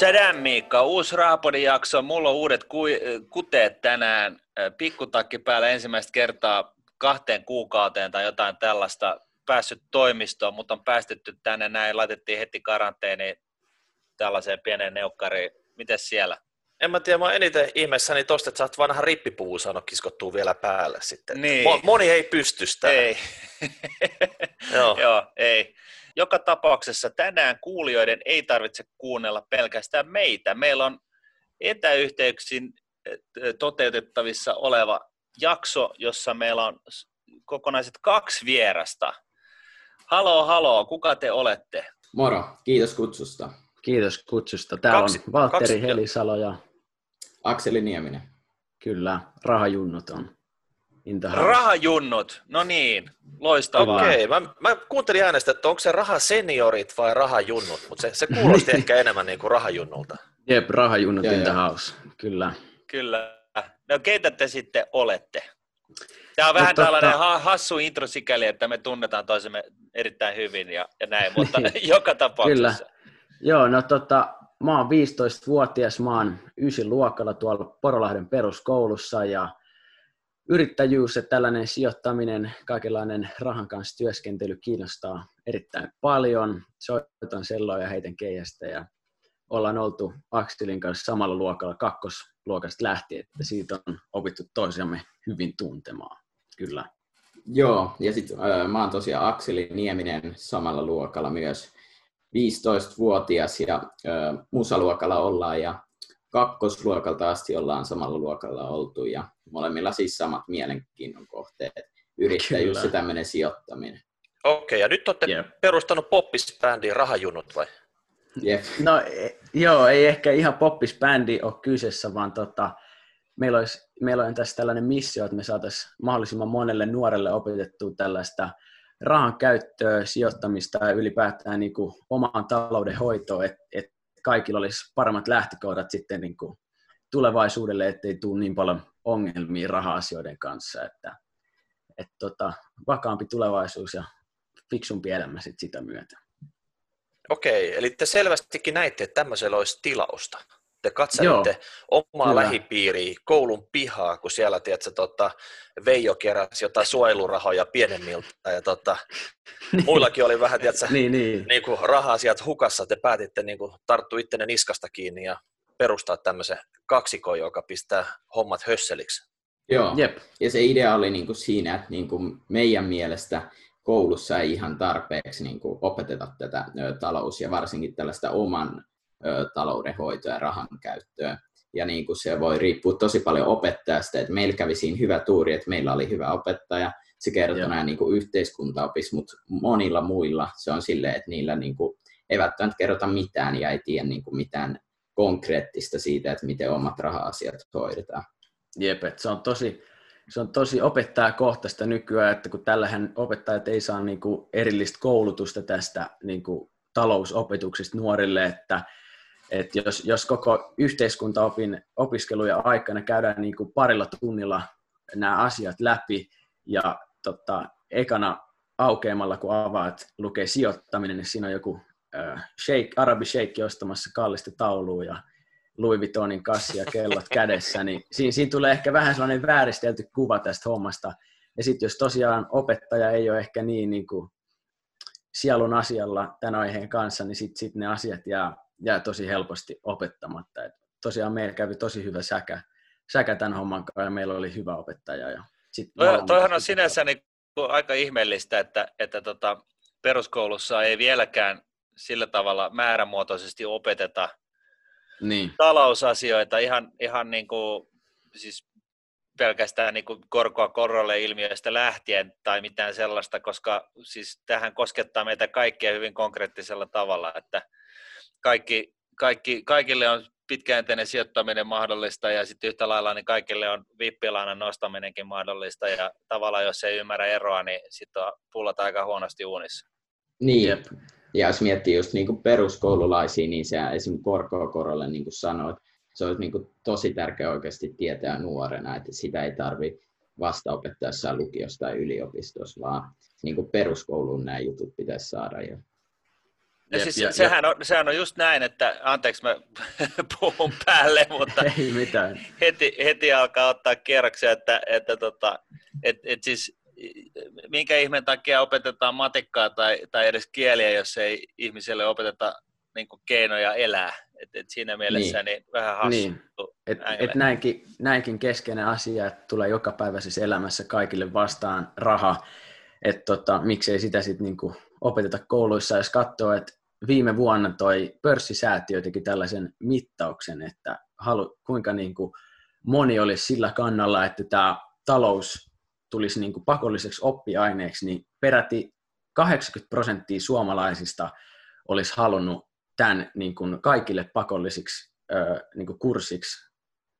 Tadam Miikka, uusi Rahapodin jakso. Mulla on uudet ku- kuteet tänään. Pikkutakki päällä ensimmäistä kertaa kahteen kuukauteen tai jotain tällaista päässyt toimistoon, mutta on päästetty tänne näin. Laitettiin heti karanteeni tällaiseen pieneen neukkariin. Miten siellä? En mä tiedä, mä oon eniten ihmeessäni tosta, että sä oot vanha rippipuu saanut kiskottua vielä päälle sitten. Niin. Mo- Moni ei pysty sitä. Ei. Joo. Joo, ei. Joka tapauksessa tänään kuulijoiden ei tarvitse kuunnella pelkästään meitä. Meillä on etäyhteyksin eh, toteutettavissa oleva jakso, jossa meillä on kokonaiset kaksi vierasta. Haloo, haloo, kuka te olette? Moro, kiitos kutsusta. Kiitos kutsusta. Täällä Kaksi- on Valtteri kaksi- Helisalo ja Akseli Nieminen. kyllä rahajunnut on in the house. Rahajunnut, no niin, loistavaa. Okei, mä, mä kuuntelin äänestä, että onko se raha seniorit vai rahajunnut, mutta se, se kuulosti ehkä enemmän niin kuin rahajunnulta. Jep, rahajunnut Joo, in the house. Kyllä. Kyllä. No keitä te sitten olette? Tämä on vähän totta- tällainen ha- hassu intro sikäli, että me tunnetaan toisemme erittäin hyvin ja, ja näin, mutta joka tapauksessa. Kyllä. Joo, no tota, mä oon 15-vuotias, mä oon ysin luokalla tuolla Porolahden peruskoulussa ja yrittäjyys ja tällainen sijoittaminen, kaikenlainen rahan kanssa työskentely kiinnostaa erittäin paljon. Soitan selloa ja heitän keihästä ja ollaan oltu Akselin kanssa samalla luokalla kakkosluokasta lähtien, että siitä on opittu toisiamme hyvin tuntemaan. Kyllä. Joo, ja sitten äh, mä oon tosiaan Akseli Nieminen samalla luokalla myös 15-vuotias ja äh, musaluokalla ollaan ja kakkosluokalta asti ollaan samalla luokalla oltu ja molemmilla siis samat mielenkiinnon kohteet. Yrittäjyys Kyllä. ja tämmöinen sijoittaminen. Okei, ja nyt olette Jep. perustanut poppisbändiin rahajunnut vai? Jep. No e- joo, ei ehkä ihan poppisbändi ole kyseessä, vaan tota, meillä, olisi, meillä on tässä tällainen missio, että me saataisiin mahdollisimman monelle nuorelle opetettua tällaista rahan käyttöä, sijoittamista ja ylipäätään niin kuin oman talouden hoitoa, että et kaikilla olisi paremmat lähtökohdat sitten niin kuin tulevaisuudelle, ettei tule niin paljon ongelmia raha-asioiden kanssa, että et tota, vakaampi tulevaisuus ja fiksumpi elämä sit sitä myötä. Okei, eli te selvästikin näitte, että tämmöisellä olisi tilausta. Te katselitte Joo, omaa kyllä. lähipiiriä, koulun pihaa, kun siellä tiedätkö, tota, Veijo keräsi jotain suojelurahoja pienemmiltä ja tota, muillakin oli vähän tiedätkö, niin, niin. niin kuin raha-asiat hukassa, te päätitte niin kuin, tarttua ittenne niskasta kiinni ja perustaa tämmöisen kaksikon, joka pistää hommat hösseliksi. Joo. Jep. Ja se idea oli niin kuin siinä, että niin kuin meidän mielestä koulussa ei ihan tarpeeksi niin kuin opeteta tätä ö, talous- ja varsinkin tällaista oman taloudenhoitoa ja rahan käyttöä. Ja niin kuin se voi riippua tosi paljon opettajasta, että meillä kävi siinä hyvä tuuri, että meillä oli hyvä opettaja, se kertoi Joo. nämä niin kuin yhteiskuntaopis, mutta monilla muilla se on silleen, että niillä niin kuin ei välttämättä kerrota mitään ja ei tiedä niin kuin mitään konkreettista siitä, että miten omat raha-asiat hoidetaan. Jep, se on tosi, se on tosi opettajakohtaista nykyään, että kun tällähän opettajat ei saa niinku erillistä koulutusta tästä niinku talousopetuksesta nuorille, että, että jos, jos koko yhteiskuntaopin opiskelujen aikana käydään niinku parilla tunnilla nämä asiat läpi ja tota, ekana aukeamalla, kun avaat, lukee sijoittaminen, niin siinä on joku äh, shake, arabi sheikki ostamassa kallista taulua ja Louis Vuittonin kassi ja kellot kädessä, niin siinä, siinä tulee ehkä vähän sellainen vääristelty kuva tästä hommasta. Ja sitten jos tosiaan opettaja ei ole ehkä niin, niin kuin sielun asialla tämän aiheen kanssa, niin sitten sit ne asiat jää, jää tosi helposti opettamatta. Et tosiaan meillä kävi tosi hyvä säkä, säkä tämän homman kanssa ja meillä oli hyvä opettaja. Ja sit Toi, toihan on sinänsä niin aika ihmeellistä, että, että tota, peruskoulussa ei vieläkään sillä tavalla määrämuotoisesti opeteta Niin, talousasioita ihan, ihan niin kuin, siis pelkästään niin kuin korkoa korolle ilmiöistä lähtien tai mitään sellaista, koska siis tähän koskettaa meitä kaikkia hyvin konkreettisella tavalla, että kaikki, kaikki, kaikille on pitkäjänteinen sijoittaminen mahdollista ja sitten yhtä lailla niin kaikille on vippilainan nostaminenkin mahdollista ja tavallaan jos ei ymmärrä eroa, niin sitten on pullat aika huonosti uunissa. Niin, jep. ja jos miettii just niin kuin peruskoululaisia, niin se esimerkiksi korkoa korolle, niin kuin sanoit, se olisi niin kuin tosi tärkeää oikeasti tietää nuorena, että sitä ei tarvi vasta opettaa jossain lukiossa tai yliopistossa, vaan niin kuin peruskouluun nämä jutut pitäisi saada jo. Ja, siis ja, sehän, on, sehän on just näin, että anteeksi mä puhun päälle, mutta ei mitään. Heti, heti alkaa ottaa kierroksia, että, että tota, et, et siis minkä ihmeen takia opetetaan matikkaa tai, tai edes kieliä, jos ei ihmiselle opeteta niin keinoja elää. Et, et siinä mielessä niin. Niin vähän hassu. Niin. Et, et näinkin, näinkin keskeinen asia, että tulee joka päiväisessä elämässä kaikille vastaan raha, että tota, miksei sitä sitten niinku opeteta kouluissa, jos katsoo, että viime vuonna toi pörssisäätiö teki tällaisen mittauksen, että halu, kuinka niinku moni olisi sillä kannalla, että tämä talous tulisi niinku pakolliseksi oppiaineeksi, niin peräti 80 prosenttia suomalaisista olisi halunnut tämän niin kuin kaikille pakollisiksi niin kuin kurssiksi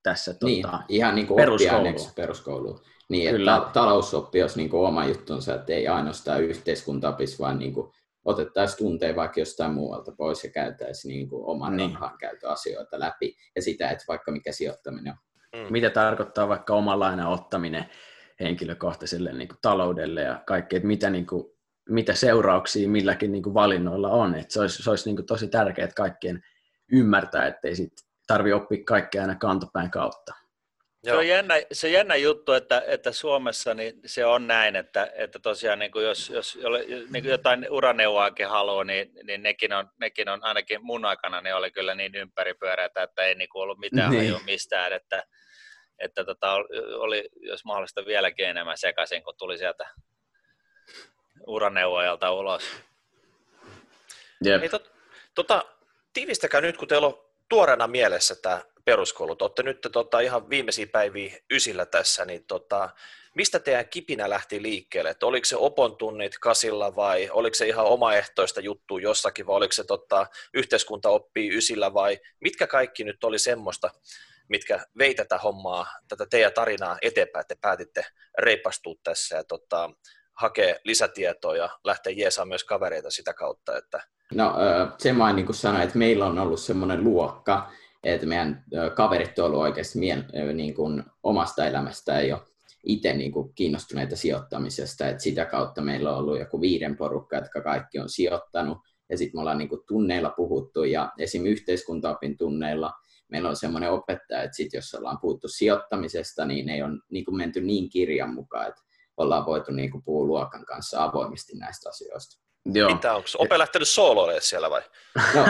tässä niin, tota, ihan niin kuin peruskouluun. peruskouluun. Niin, Kyllä. että talousoppi olisi niin kuin oma juttunsa, että ei ainoastaan yhteiskuntaopis, vaan niin kuin otettaisiin tunteja vaikka jostain muualta pois ja käytäisiin niin kuin oman niin. rahan käytöasioita läpi ja sitä, että vaikka mikä sijoittaminen on. Mm. Mitä tarkoittaa vaikka oman lainan ottaminen henkilökohtaiselle niin kuin taloudelle ja kaikki, että mitä niin kuin mitä seurauksia milläkin niin kuin valinnoilla on. Et se olisi, se olisi niin kuin tosi tärkeää kaikkien ymmärtää, ettei sit tarvi oppia kaikkea aina kantopäin kautta. Se on jännä, se jännä juttu, että, että Suomessa niin se on näin, että, että tosiaan niin kuin jos, jos niin kuin jotain uraneuvoakin haluaa, niin, niin nekin, on, nekin on, ainakin mun aikana, ne oli kyllä niin ympäripyöreitä, että ei niin kuin ollut mitään niin. hajua mistään, että, että tota, oli, jos mahdollista vieläkin enemmän sekaisin, kun tuli sieltä uraneuvojalta ulos. Yep. Hei, tot, tota, tiivistäkää nyt, kun teillä on tuoreena mielessä tämä peruskoulu. Olette nyt tota, ihan viimeisiä päiviä ysillä tässä, niin tota, mistä teidän kipinä lähti liikkeelle? Että oliko se opon tunnit kasilla vai oliko se ihan omaehtoista juttu jossakin vai oliko se tota, yhteiskunta oppii ysillä vai mitkä kaikki nyt oli semmoista, mitkä vei tätä hommaa, tätä teidän tarinaa eteenpäin, että te päätitte reipastua tässä ja tota, hakea lisätietoa ja lähteä jeesaamaan myös kavereita sitä kautta. Että... No se mä niin kuin sanoin, että meillä on ollut semmoinen luokka, että meidän kaverit on ollut oikeasti mien, niin kuin omasta elämästä jo itse niin kuin kiinnostuneita sijoittamisesta, että sitä kautta meillä on ollut joku viiden porukka, jotka kaikki on sijoittanut, ja sitten me ollaan niin kuin tunneilla puhuttu, ja esim. yhteiskuntaopin tunneilla meillä on semmoinen opettaja, että sit jos ollaan puhuttu sijoittamisesta, niin ei ole niin kuin menty niin kirjan mukaan, että ollaan voitu niin kuin puhua luokan kanssa avoimesti näistä asioista. Joo. Mitä, onko Ope lähtenyt sooloille siellä vai? No,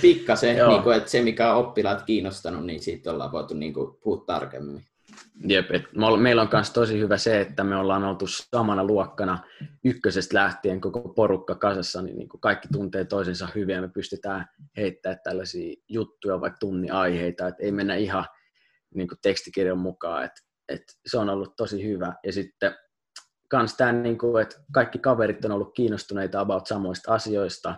pikkasen, niin kuin, että se mikä on oppilaat kiinnostanut, niin siitä ollaan voitu niin kuin, puhua tarkemmin. Jep, et meillä on myös tosi hyvä se, että me ollaan oltu samana luokkana ykkösestä lähtien koko porukka kasassa, niin, niin kuin kaikki tuntee toisensa hyvin ja me pystytään heittämään tällaisia juttuja, vaikka tunniaiheita, että ei mennä ihan niin kuin tekstikirjan mukaan, että, että se on ollut tosi hyvä. Ja sitten kans tämän, niin kuin, että kaikki kaverit on ollut kiinnostuneita about samoista asioista.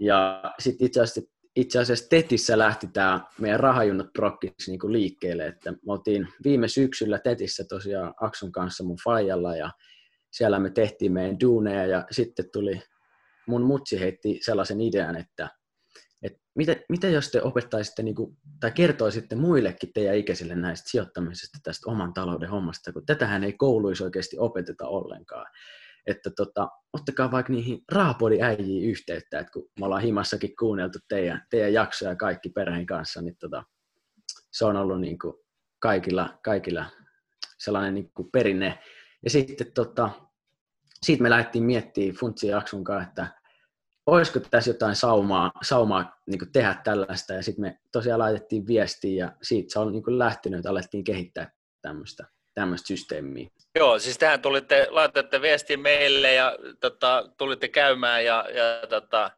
Ja sitten itse asiassa, itse asiassa Tetissä lähti tämä meidän rahajunnat prokkis niin kuin liikkeelle, että me oltiin viime syksyllä Tetissä tosiaan Akson kanssa mun faijalla ja siellä me tehtiin meidän duuneja ja sitten tuli, mun mutsi heitti sellaisen idean, että et mitä, mitä jos te opettaisitte niin kuin, tai kertoisitte muillekin teidän ikäisille näistä sijoittamisesta tästä oman talouden hommasta, kun tätähän ei kouluissa oikeasti opeteta ollenkaan. Että tota, ottakaa vaikka niihin rahapodi äijiin yhteyttä, että kun me ollaan himassakin kuunneltu teidän, teidän jaksoja kaikki perheen kanssa, niin tota, se on ollut niin kuin kaikilla, kaikilla sellainen niin kuin perinne. Ja sitten tota, siitä me lähdettiin miettimään Funtsi Jaksun kanssa, että olisiko tässä jotain saumaa, saumaa niin tehdä tällaista, ja sitten me tosiaan laitettiin viestiä, ja siitä se on niin lähtenyt, että alettiin kehittää tämmöistä, tämmöistä systeemiä. Joo, siis tähän tulitte, laitatte viestin meille, ja tota, tulitte käymään, ja, ja tota,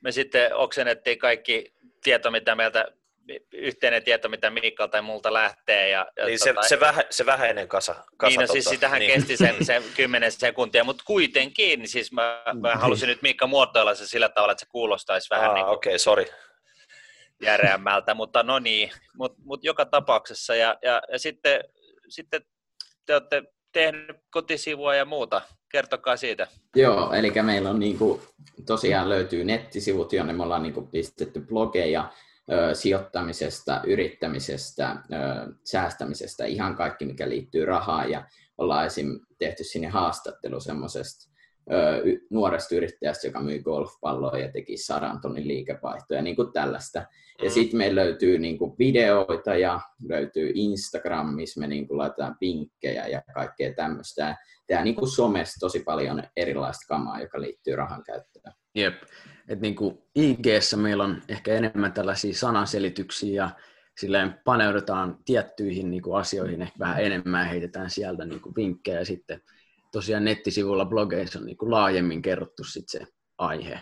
me sitten oksennettiin kaikki tieto, mitä meiltä yhteinen tieto, mitä Miikka tai multa lähtee. Ja, ja niin tota, se, se, vähä, se vähäinen kasa. kasa niin, no, tota, siis sitähän niin. kesti sen, sen 10 sekuntia, mutta kuitenkin, niin siis mä, mä mm. halusin nyt Miikka muotoilla se sillä tavalla, että se kuulostaisi vähän niin okei, okay, sorry. järeämmältä, mutta no niin, mutta mut joka tapauksessa. Ja, ja, ja sitten, sitten te olette tehnyt kotisivua ja muuta. Kertokaa siitä. Joo, eli meillä on niin kuin, tosiaan löytyy nettisivut, jonne me ollaan niin kuin, pistetty blogeja, sijoittamisesta, yrittämisestä, säästämisestä, ihan kaikki mikä liittyy rahaan ja ollaan esim. tehty sinne haastattelu semmoisesta nuoresta yrittäjästä, joka myi golfpalloa ja teki sadan tonnin liikevaihtoja, niin kuin tällaista. Ja mm. sitten meillä löytyy niin kuin videoita ja löytyy Instagram, missä me niin kuin laitetaan vinkkejä ja kaikkea tämmöistä. Tämä niin kuin somessa tosi paljon erilaista kamaa, joka liittyy rahan käyttöön. Jep. Et niin kuin ig meillä on ehkä enemmän tällaisia sananselityksiä ja silleen paneudutaan tiettyihin niin kuin asioihin ehkä vähän enemmän ja heitetään sieltä niin kuin vinkkejä sitten tosiaan nettisivulla, blogeissa on niin kuin laajemmin kerrottu sit se aihe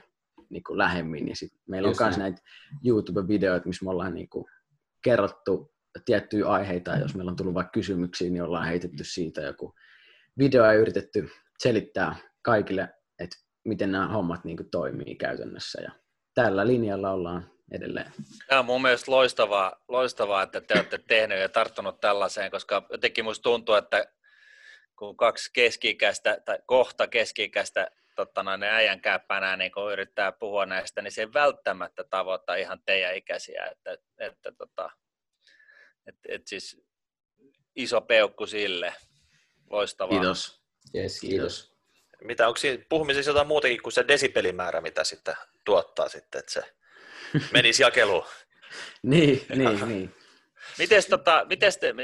niin kuin lähemmin. Ja sit meillä Just on myös näitä YouTube-videoita, missä me ollaan niin kuin kerrottu tiettyjä aiheita, jos meillä on tullut vaikka kysymyksiä, niin ollaan heitetty siitä joku video ja yritetty selittää kaikille, että miten nämä hommat niin kuin toimii käytännössä. Ja tällä linjalla ollaan edelleen. Tämä on mun mielestä loistavaa, loistavaa, että te olette tehneet ja tarttunut tällaiseen, koska jotenkin musta tuntuu, että kun kaksi keski-ikäistä tai kohta keski-ikäistä totta noin, äijän käppänä niin kun yrittää puhua näistä, niin se ei välttämättä tavoita ihan teidän ikäisiä. Että, että, tota, että, että siis iso peukku sille. Loistavaa. Kiitos. Yes, kiitos. Mitä, onko siinä puhumisessa jotain muutakin kuin se desibelimäärä, mitä sitten tuottaa sitten, että se menisi jakeluun? niin, niin, niin. Mites, tota, mites te,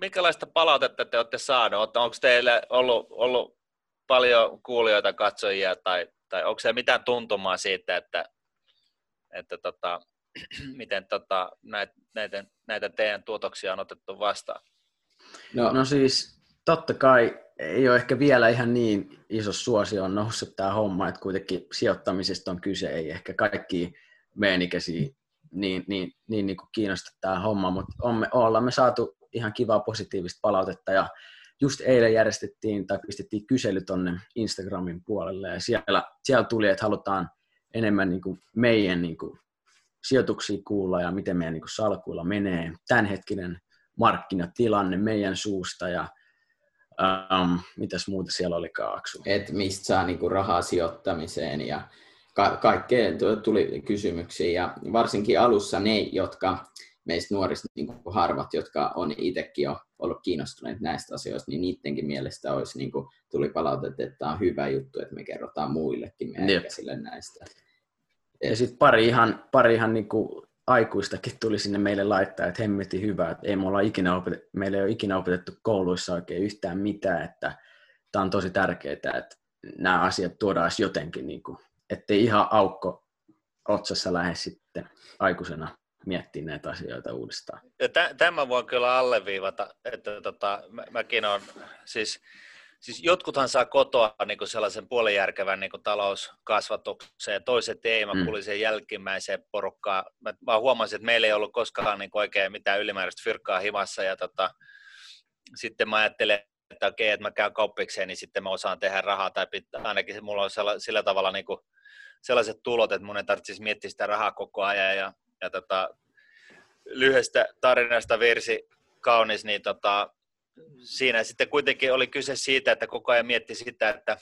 minkälaista palautetta te olette saaneet? Onko teillä ollut, ollut paljon kuulijoita, katsojia tai, tai onko se mitään tuntumaa siitä, että, että tota, miten tota, näitä, näitä, näitä teidän tuotoksia on otettu vastaan? No, no siis totta kai ei ole ehkä vielä ihan niin iso suosio on noussut tämä homma, että kuitenkin sijoittamisesta on kyse, ei ehkä kaikki meidän niin, niin, niin, niin kuin kiinnosta tämä homma, mutta me, ollaan me saatu ihan kivaa positiivista palautetta ja just eilen järjestettiin tai pistettiin kysely tonne Instagramin puolelle ja siellä, siellä tuli, että halutaan enemmän niin kuin meidän niin kuin sijoituksia kuulla ja miten meidän niin kuin salkuilla menee, tämänhetkinen markkinatilanne meidän suusta ja um, mitäs muuta siellä oli kaaksu. Et mistä saa niin kuin rahaa sijoittamiseen ja ka- kaikkea tuli kysymyksiä ja varsinkin alussa ne, jotka meistä nuorista niin kuin harvat, jotka on itsekin jo ollut kiinnostuneet näistä asioista, niin niidenkin mielestä olisi, niin kuin, tuli palautetta, että tämä on hyvä juttu, että me kerrotaan muillekin meidän yep. näistä. Ja sitten pari ihan, pari ihan niin kuin aikuistakin tuli sinne meille laittaa, että hemmetin hyvä, että ei me olla ikinä opetettu, meillä ei ole ikinä opetettu kouluissa oikein yhtään mitään, että tämä on tosi tärkeää, että nämä asiat tuodaan jotenkin niin kuin ettei ihan aukko otsassa lähde sitten aikuisena miettimään näitä asioita uudestaan. Ja tämä voin kyllä alleviivata, että tota, mä, mäkin on, siis, siis jotkuthan saa kotoa niin kuin sellaisen puolenjärkevän niin kuin talouskasvatukseen, toiset ei, mä mm. kuulin sen jälkimmäiseen porukkaan. Mä, mä huomasin, että meillä ei ollut koskaan niin kuin oikein mitään ylimääräistä fyrkkaa himassa, ja tota, sitten mä ajattelen, että okei, että mä käyn kauppikseen, niin sitten mä osaan tehdä rahaa, tai pitää, ainakin mulla on sillä, sillä tavalla niin kuin sellaiset tulot, että mun ei tarvitsisi miettiä sitä rahaa koko ajan. Ja, ja tota, lyhyestä tarinasta virsi kaunis, niin tota, siinä sitten kuitenkin oli kyse siitä, että koko ajan mietti sitä, että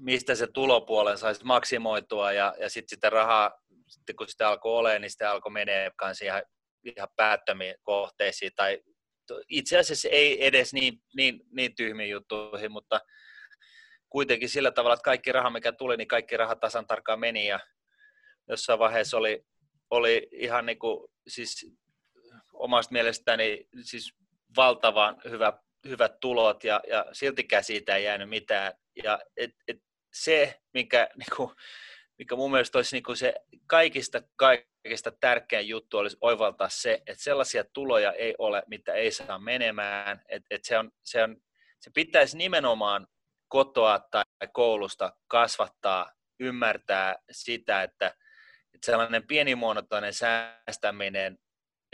mistä se tulopuolen saisi maksimoitua ja, ja sitten sitä rahaa, sitten kun sitä alkoi olemaan, niin sitä alkoi menee ihan, ihan päättömiin kohteisiin tai itse asiassa ei edes niin, niin, niin tyhmiin juttuihin, mutta kuitenkin sillä tavalla, että kaikki raha, mikä tuli, niin kaikki raha tasan tarkkaan meni ja jossain vaiheessa oli, oli ihan niin kuin, siis omasta mielestäni siis valtavan hyvä, hyvät tulot ja, ja siltikään siitä ei jäänyt mitään. Ja et, et se, mikä, niin kuin, mikä mun mielestä olisi niin kuin se kaikista, kaikista tärkein juttu olisi oivaltaa se, että sellaisia tuloja ei ole, mitä ei saa menemään. Et, et se, on, se, on, se pitäisi nimenomaan kotoa tai koulusta kasvattaa, ymmärtää sitä, että, että sellainen pienimuotoinen säästäminen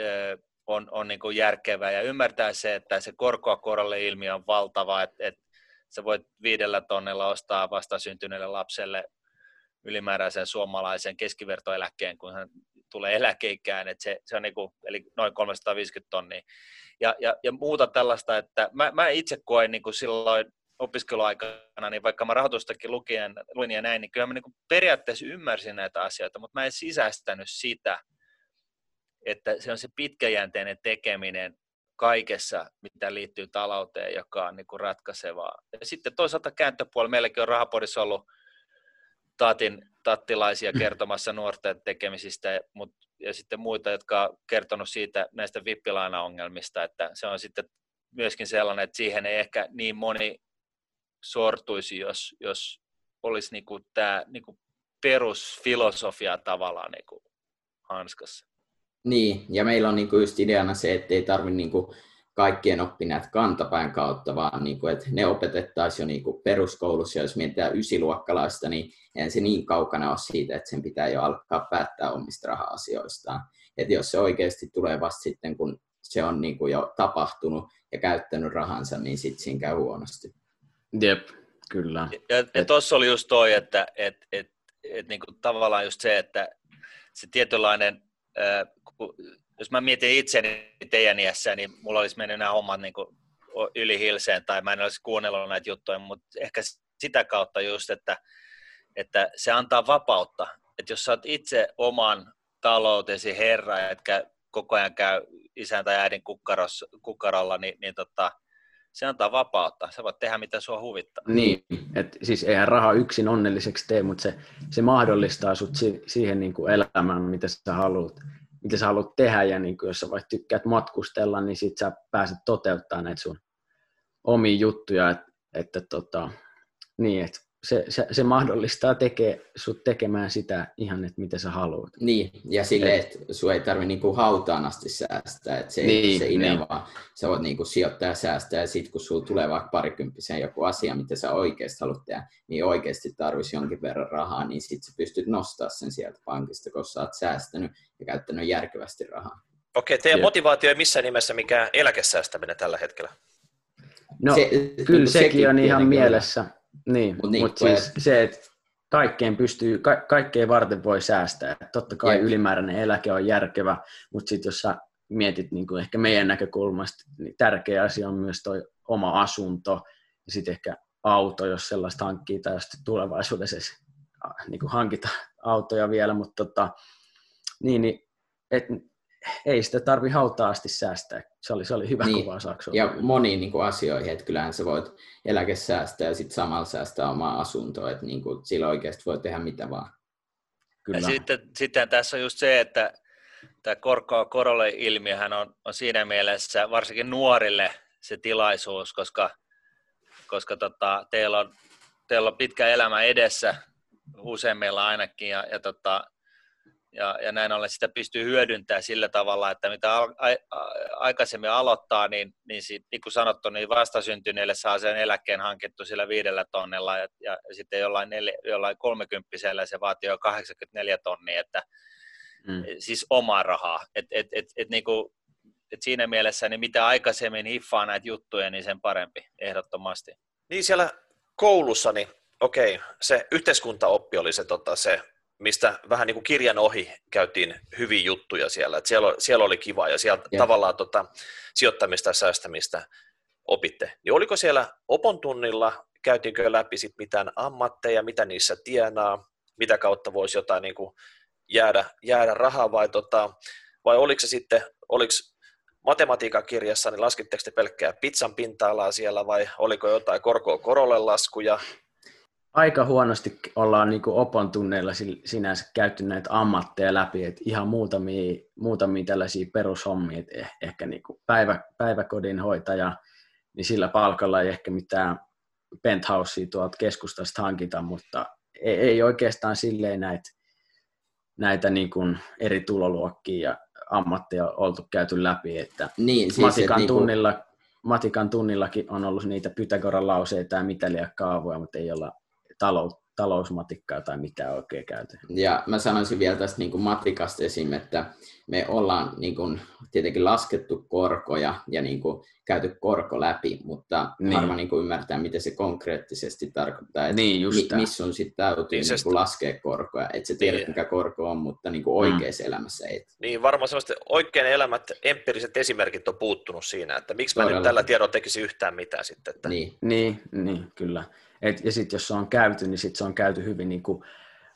ö, on, on niin kuin järkevää ja ymmärtää se, että se korkoa korolle ilmiö on valtava, että, että sä voit viidellä tonnella ostaa vastasyntyneelle lapselle ylimääräisen suomalaisen keskivertoeläkkeen, kun hän tulee eläkeikään, että se, se on niin kuin, eli noin 350 tonnia. Ja, ja, ja muuta tällaista, että mä, mä itse koen niin kuin silloin opiskeluaikana, niin vaikka mä rahoitustakin lukien, luin ja näin, niin kyllä mä niin periaatteessa ymmärsin näitä asioita, mutta mä en sisäistänyt sitä, että se on se pitkäjänteinen tekeminen kaikessa, mitä liittyy talouteen, joka on niin kuin ratkaisevaa. Ja sitten toisaalta kääntöpuolella, meilläkin on rahapodissa ollut tatin, tattilaisia kertomassa nuorten tekemisistä, mutta ja sitten muita, jotka on kertonut siitä näistä vippilainaongelmista, että se on sitten myöskin sellainen, että siihen ei ehkä niin moni sortuisi, jos, jos olisi niin kuin tämä niin kuin perusfilosofia tavallaan niin kuin hanskassa. Niin, ja meillä on niin kuin just ideana se, että ei tarvitse niin kuin kaikkien oppineet kantapään kautta, vaan niin kuin, että ne opetettaisiin jo niin kuin peruskoulussa, jos mietitään ysiluokkalaista, niin eihän se niin kaukana ole siitä, että sen pitää jo alkaa päättää omista raha-asioistaan. Että jos se oikeasti tulee vasta sitten, kun se on niin kuin jo tapahtunut ja käyttänyt rahansa, niin sitten siinä käy huonosti. Jep, kyllä. Ja, ja tuossa oli just toi, että et, et, et, niin kuin tavallaan just se, että se tietynlainen, äh, jos mä mietin itseäni teidän iässä, niin mulla olisi mennyt nämä hommat niin yli hilseen tai mä en olisi kuunnellut näitä juttuja, mutta ehkä sitä kautta just, että, että se antaa vapautta. Että jos sä oot itse oman taloutesi herra, etkä koko ajan käy isän tai äidin kukkarossa, kukkarolla, niin, niin tota, se antaa vapautta. Sä voit tehdä mitä sua huvittaa. Niin, että siis eihän raha yksin onnelliseksi tee, mutta se, se mahdollistaa sut si, siihen niin kuin elämään, mitä sä haluat mitä sä haluat tehdä, ja niin kuin jos sä vaikka tykkäät matkustella, niin sit sä pääset toteuttamaan näitä sun omia juttuja, että, että tota, niin, että se, se, se mahdollistaa tekee, sut tekemään sitä ihan, että mitä sä haluat. Niin, ja sille, että sun ei tarvi niinku hautaan asti säästää, että se, niin, se idea niin. vaan, sä voit niinku sijoittaa ja säästää, ja sitten kun sulla tulee vaikka parikymppiseen joku asia, mitä sä oikeasti haluat tehdä, niin oikeasti tarvisi jonkin verran rahaa, niin sitten sä pystyt nostaa sen sieltä pankista, koska sä oot säästänyt ja käyttänyt järkevästi rahaa. Okei, teidän Jep. motivaatio ei missään nimessä mikään eläkesäästäminen tällä hetkellä. No, se, kyllä sekin, sekin on ihan mielessä. Niin, mutta niin, mut siis se, että kaikkeen pystyy, ka- kaikkeen varten voi säästää. Totta kai Jep. ylimääräinen eläke on järkevä, mutta sitten jos sä mietit niin kuin ehkä meidän näkökulmasta, niin tärkeä asia on myös toi oma asunto ja sitten ehkä auto, jos sellaista hankkii tai sitten tulevaisuudessa niin kuin hankita autoja vielä, mutta tota, niin, niin et, ei sitä tarvi hautaasti säästää. Se oli, se oli hyvä niin. kuva Saksoon. Ja moniin niin kuin, asioihin, että kyllähän sä voit eläkesäästää ja sitten samalla säästää omaa asuntoa, että niin kuin, sillä oikeasti voi tehdä mitä vaan. Kyllä. Ja sitten, sitten tässä on just se, että tämä korkoa korolle ilmiöhän on, on siinä mielessä varsinkin nuorille se tilaisuus, koska, koska tota, teillä, on, teillä on pitkä elämä edessä, useimmilla ainakin, ja, ja tota, ja, ja näin ollen sitä pystyy hyödyntämään sillä tavalla, että mitä a, a, aikaisemmin aloittaa, niin, niin, sit, niin kuin sanottu, niin vastasyntyneille saa sen eläkkeen hankittu sillä viidellä tonnella ja, ja sitten jollain, neljä, jollain kolmekymppisellä se vaatii jo 84 tonnia, että mm. siis omaa rahaa. Et, et, et, et, niin kuin, et siinä mielessä niin mitä aikaisemmin hiffaa näitä juttuja, niin sen parempi, ehdottomasti. Niin siellä koulussa, niin okei, se yhteiskuntaoppi oli se, tota, se mistä vähän niin kuin kirjan ohi käytiin hyviä juttuja siellä. Että siellä, siellä oli kiva ja siellä yeah. tavallaan tota, sijoittamista ja säästämistä opitte. Niin oliko siellä opon tunnilla, käytiinkö läpi sit mitään ammatteja, mitä niissä tienaa, mitä kautta voisi jotain niin kuin jäädä, jäädä rahaa vai, tota, vai oliko se sitten, oliko matematiikan kirjassa, niin laskitteko te pelkkää pizzan pinta-alaa siellä vai oliko jotain korkoa korolle laskuja aika huonosti ollaan niin opon tunneilla sinänsä käyty näitä ammatteja läpi, että ihan muutamia, muutamia tällaisia perushommia, että eh, ehkä niin päivä, päiväkodin hoitaja, niin sillä palkalla ei ehkä mitään penthousea tuolta keskustasta hankita, mutta ei, ei oikeastaan silleen näitä, näitä niin kuin eri tuloluokkia ja ammatteja oltu käyty läpi, että niin, siis matikan, et tunnilla, niin kuin... matikan tunnillakin on ollut niitä Pythagoran lauseita ja mitä kaavoja, mutta ei olla talous, talousmatikkaa tai mitä oikein käyty. Ja mä sanoisin vielä tästä niin kuin matikasta esim. että me ollaan niin kuin, tietenkin laskettu korkoja ja niin kuin, käyty korko läpi, mutta niin. harva niin kuin, ymmärtää, mitä se konkreettisesti tarkoittaa, että niin, just mi, missä on sitten täytyy niin, niin kuin, laskea korkoja, että se tiedät, niin. mikä korko on, mutta niin kuin, oikeassa mm. elämässä ei. Niin, varmaan sellaiset oikein elämät, empiiriset esimerkit on puuttunut siinä, että miksi mä Todella. nyt tällä tiedolla tekisi yhtään mitään sitten. Että... Niin. niin, niin, kyllä. Et, ja sitten jos se on käyty, niin sit se on käyty hyvin niin kuin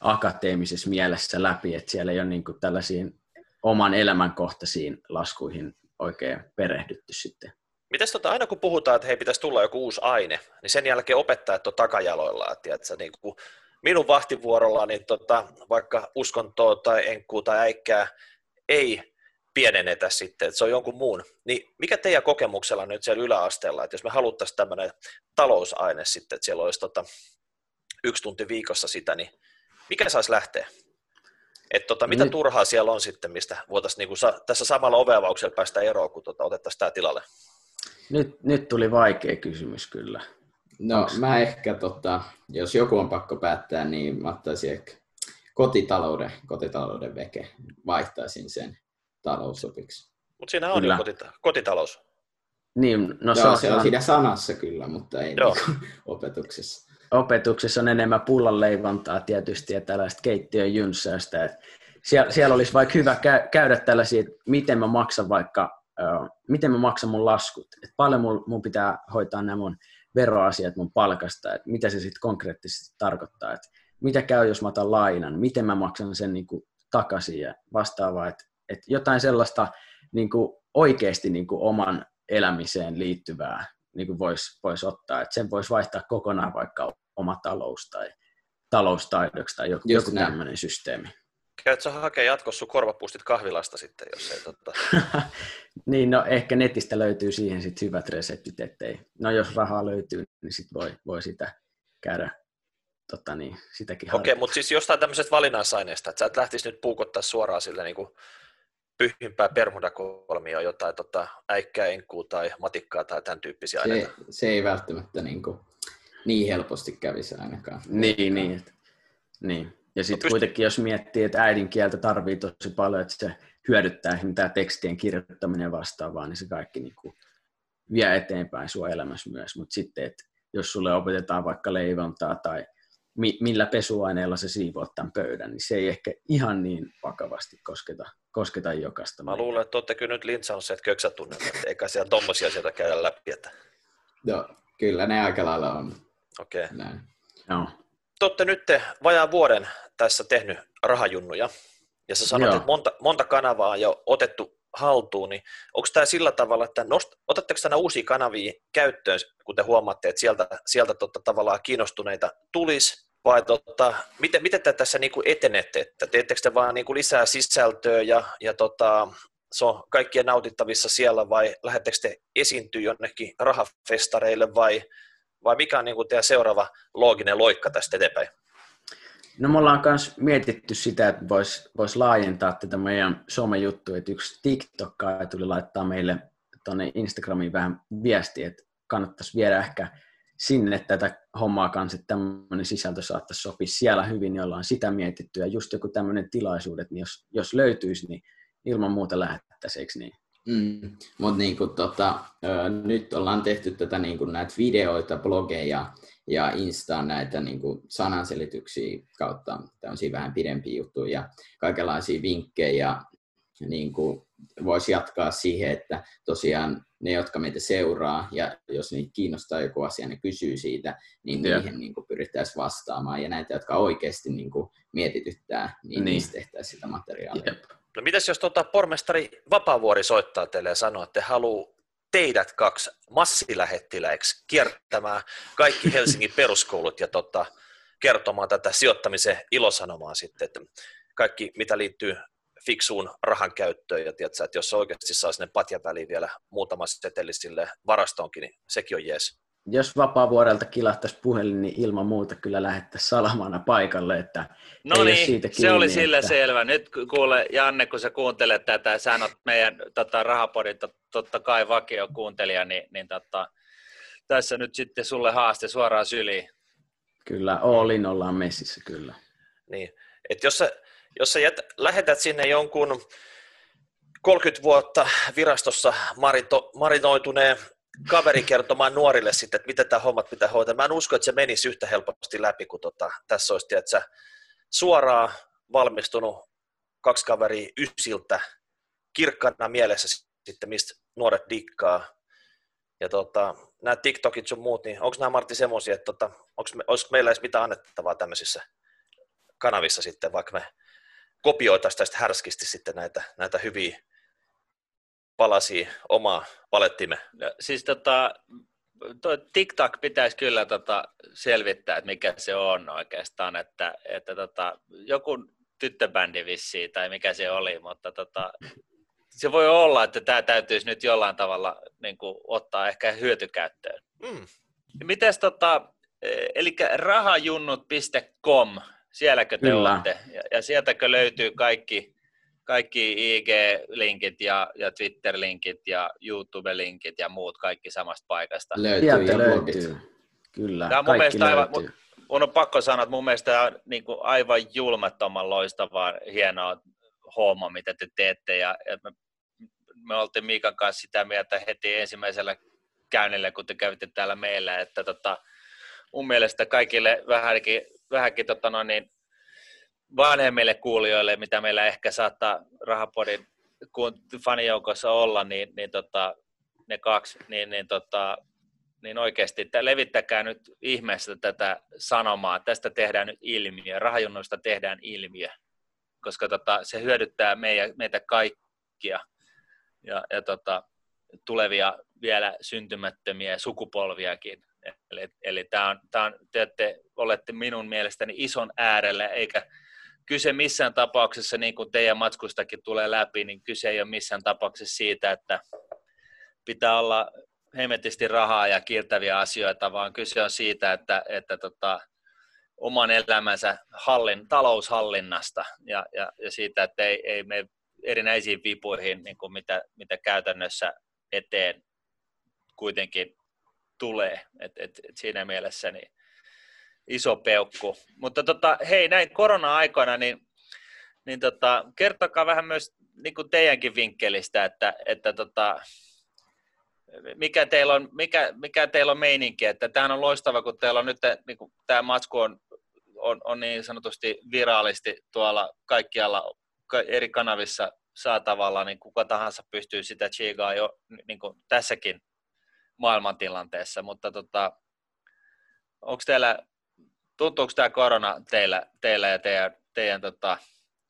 akateemisessa mielessä läpi, että siellä ei ole niin kuin tällaisiin oman elämänkohtaisiin laskuihin oikein perehdytty sitten. Mites tota, aina kun puhutaan, että hei pitäisi tulla joku uusi aine, niin sen jälkeen opettajat on takajaloilla. Tiedätkö, niin kuin minun vahtivuorolla, niin tota, vaikka uskontoa tai enkkuu tai äikkää ei pienennetä sitten, että se on jonkun muun. Niin mikä teidän kokemuksella nyt siellä yläasteella, että jos me haluttaisiin tämmöinen talousaine sitten, että siellä olisi tota, yksi tunti viikossa sitä, niin mikä saisi lähteä? Et tota, mitä nyt... turhaa siellä on sitten, mistä voitaisiin niinku sa- tässä samalla oveavauksella päästä eroon, kun tota, otettaisiin tämä tilalle? Nyt, nyt tuli vaikea kysymys kyllä. No Onks... mä ehkä, tota, jos joku on pakko päättää, niin mä ottaisin ehkä kotitalouden, kotitalouden veke, vaihtaisin sen talousopiksi. Mutta siinä on kyllä. jo kotita- kotitalous. Niin, no se, on, se on siinä sanassa kyllä, mutta ei Joo. Niin opetuksessa. Opetuksessa on enemmän pullanleivontaa tietysti ja tällaista keittiön jynssäystä. Siellä, siellä olisi vaikka hyvä käydä tällaisia, että miten mä maksan vaikka, äh, miten mä maksan mun laskut. Että paljon mun, mun pitää hoitaa nämä mun veroasiat mun palkasta, että mitä se sitten konkreettisesti tarkoittaa. Että mitä käy, jos mä otan lainan, miten mä maksan sen niin kuin takaisin ja vastaavaa. Että, että jotain sellaista niin kuin oikeasti niin kuin oman elämiseen liittyvää niin voisi vois ottaa. Että sen voisi vaihtaa kokonaan vaikka oma talous tai taloustaidoksi tai joku, joku tämmöinen systeemi. Käytkö hakea jatkossa sun korvapustit kahvilasta sitten, jos ei totta? niin, no ehkä netistä löytyy siihen sit hyvät reseptit, ettei, no jos rahaa löytyy, niin sit voi, voi sitä käydä totta niin, sitäkin Okei, okay, mutta siis jostain tämmöisestä valinnaisaineesta, että sä et lähtisi nyt puukottaa suoraan sille niin kuin pyhimpää permudakolmia, jotain tota, äikkää, enkkuu tai matikkaa tai tämän tyyppisiä se, aineita. Se ei välttämättä niin, kuin, niin helposti kävisi ainakaan. Niin, niin. Että, niin. Ja sitten no, kuitenkin, jos miettii, että äidinkieltä tarvii tosi paljon, että se hyödyttää mitä tekstien kirjoittaminen vastaavaa, niin se kaikki niin kuin vie eteenpäin sua elämässä myös. Mutta sitten, että jos sulle opetetaan vaikka leivontaa tai mi- millä pesuaineella se siivoat tämän pöydän, niin se ei ehkä ihan niin vakavasti kosketa, kosketa jokaista. Mä luulen, että olette kyllä nyt lintsannut se, että köksät tunnelmat, eikä siellä tommosia sieltä käydä läpi. Että... Joo, kyllä ne aika lailla on. Okei. Okay. Joo. Te olette nyt vajaan vuoden tässä tehnyt rahajunnuja, ja sä sanoit, Joo. että monta, monta kanavaa on jo otettu haltuun, niin onko tämä sillä tavalla, että nost, otatteko tänä uusia kanavia käyttöön, kun te huomaatte, että sieltä, sieltä totta, tavallaan kiinnostuneita tulisi, vai tota, miten, miten te tässä niin kuin etenette, että teettekö te vaan niin kuin lisää sisältöä ja, ja tota, se on kaikkien nautittavissa siellä vai lähdettekö te esiintyä jonnekin rahafestareille vai, vai mikä on niin kuin teidän seuraava looginen loikka tästä eteenpäin? No me ollaan myös mietitty sitä, että voisi vois laajentaa tätä meidän somejuttua, että yksi tiktok tuli laittaa meille tuonne Instagramiin vähän viestiä, että kannattaisi viedä ehkä sinne tätä hommaa kanssa, että tämmöinen sisältö saattaisi sopia siellä hyvin, niin ollaan sitä mietitty, ja just joku tämmöinen tilaisuudet, niin jos, jos löytyisi, niin ilman muuta lähettäisiin, niin? Mm, mutta niin tota, nyt ollaan tehty tätä niin kuin näitä videoita, blogeja ja Instaan näitä niin kuin sananselityksiä kautta tämmöisiä vähän pidempiä juttuja ja kaikenlaisia vinkkejä niin kuin voisi jatkaa siihen, että tosiaan ne, jotka meitä seuraa, ja jos niitä kiinnostaa joku asia, ne kysyy siitä, niin yeah. niihin niin kuin pyrittäisiin vastaamaan. Ja näitä, jotka oikeasti niin kuin mietityttää, niin, niin. niistä tehtäisiin sitä materiaalia. Yep. No mitäs jos tuota, pormestari Vapaavuori soittaa teille ja sanoo, että haluaa teidät kaksi massilähettiläiksi kiertämään kaikki Helsingin peruskoulut ja tota, kertomaan tätä sijoittamisen ilosanomaa sitten, että kaikki mitä liittyy fiksuun rahan käyttöön ja tiedätkö, että jos oikeasti saa sinne patjan väliin vielä muutama seteli sille varastoonkin, niin sekin on jees. Jos vapaa-vuorelta kilahtaisi puhelin, niin ilman muuta kyllä lähettäisiin salamana paikalle, että No niin, siitä kiinni, se oli sille että... selvä. Nyt kuule, Janne, kun sä kuuntelet tätä, sä oot meidän tota, rahapodin totta kai vakio kuuntelija, niin, niin tota, tässä nyt sitten sulle haaste suoraan syliin. Kyllä, Oolin ollaan messissä kyllä. Niin, että jos sä jos sä jät, lähetät sinne jonkun 30 vuotta virastossa marito, marinoituneen kaveri kertomaan nuorille sitten, että miten tämä hommat pitää hoitaa. Mä en usko, että se menisi yhtä helposti läpi kuin tota, tässä olisi, että suoraan valmistunut kaksi kaveria ysiltä, kirkkana mielessä sitten, mistä nuoret dikkaa. Ja tota, nämä TikTokit sun muut, niin onko nämä Martti semmoisia, että tota, onko me, olisiko meillä edes mitään annettavaa tämmöisissä kanavissa sitten, vaikka me kopioitaisiin tästä härskisti sitten näitä, näitä hyviä palasi omaa palettimme? No, siis tota, tuo TikTok pitäisi kyllä tota selvittää, että mikä se on oikeastaan, että, että tota, joku tyttöbändi vissiin tai mikä se oli, mutta tota, se voi olla, että tämä täytyisi nyt jollain tavalla niin kuin, ottaa ehkä hyötykäyttöön. Mm. Mites tota, eli rahajunnut.com, sielläkö te Kyllä. olette? Ja, ja sieltäkö löytyy kaikki, kaikki IG-linkit ja, ja Twitter-linkit ja YouTube-linkit ja muut kaikki samasta paikasta? Löytyy Sieltä löytyy. Kyllä, tämä on mun mielestä aivan, mun, mun on pakko sanoa, että mun mielestä tämä on niin kuin aivan julmattoman loistavaa, hienoa homma, mitä te teette. Ja, ja me, me oltiin Miikan kanssa sitä mieltä heti ensimmäisellä käynnillä, kun te kävitte täällä meillä, että tota, mun mielestä kaikille vähänkin, vähänkin tota no niin, vanhemmille kuulijoille, mitä meillä ehkä saattaa Rahapodin fanijoukossa olla, niin, niin tota, ne kaksi, niin, niin, tota, niin oikeasti että levittäkää nyt ihmeessä tätä sanomaa. Tästä tehdään nyt ilmiö, rahajunnoista tehdään ilmiö, koska tota, se hyödyttää meitä, meitä kaikkia ja, ja tota, tulevia vielä syntymättömiä sukupolviakin. Eli, eli tämä on, tämä on, te olette minun mielestäni ison äärellä, eikä kyse missään tapauksessa, niin kuin teidän matskustakin tulee läpi, niin kyse ei ole missään tapauksessa siitä, että pitää olla hemetisti rahaa ja kiiltäviä asioita, vaan kyse on siitä, että, että tota, oman elämänsä hallin, taloushallinnasta ja, ja, ja siitä, että ei, ei me erinäisiin vipuihin, niin kuin mitä, mitä käytännössä eteen kuitenkin tulee. Et, et, et siinä mielessä niin iso peukku. Mutta tota, hei, näin korona-aikoina, niin, niin tota, kertokaa vähän myös niin kuin teidänkin vinkkelistä, että, että tota, mikä, teillä on, mikä, mikä teillä on meininki, että tämä on loistava, kun teillä on nyt, niin kuin, tämä matsku on, on, on niin sanotusti viraalisti tuolla kaikkialla eri kanavissa saatavalla, niin kuka tahansa pystyy sitä chigaa jo niin kuin tässäkin maailmantilanteessa, mutta tota, onko teillä, tuntuuko tämä korona teillä, teillä ja teidän, teidän tota,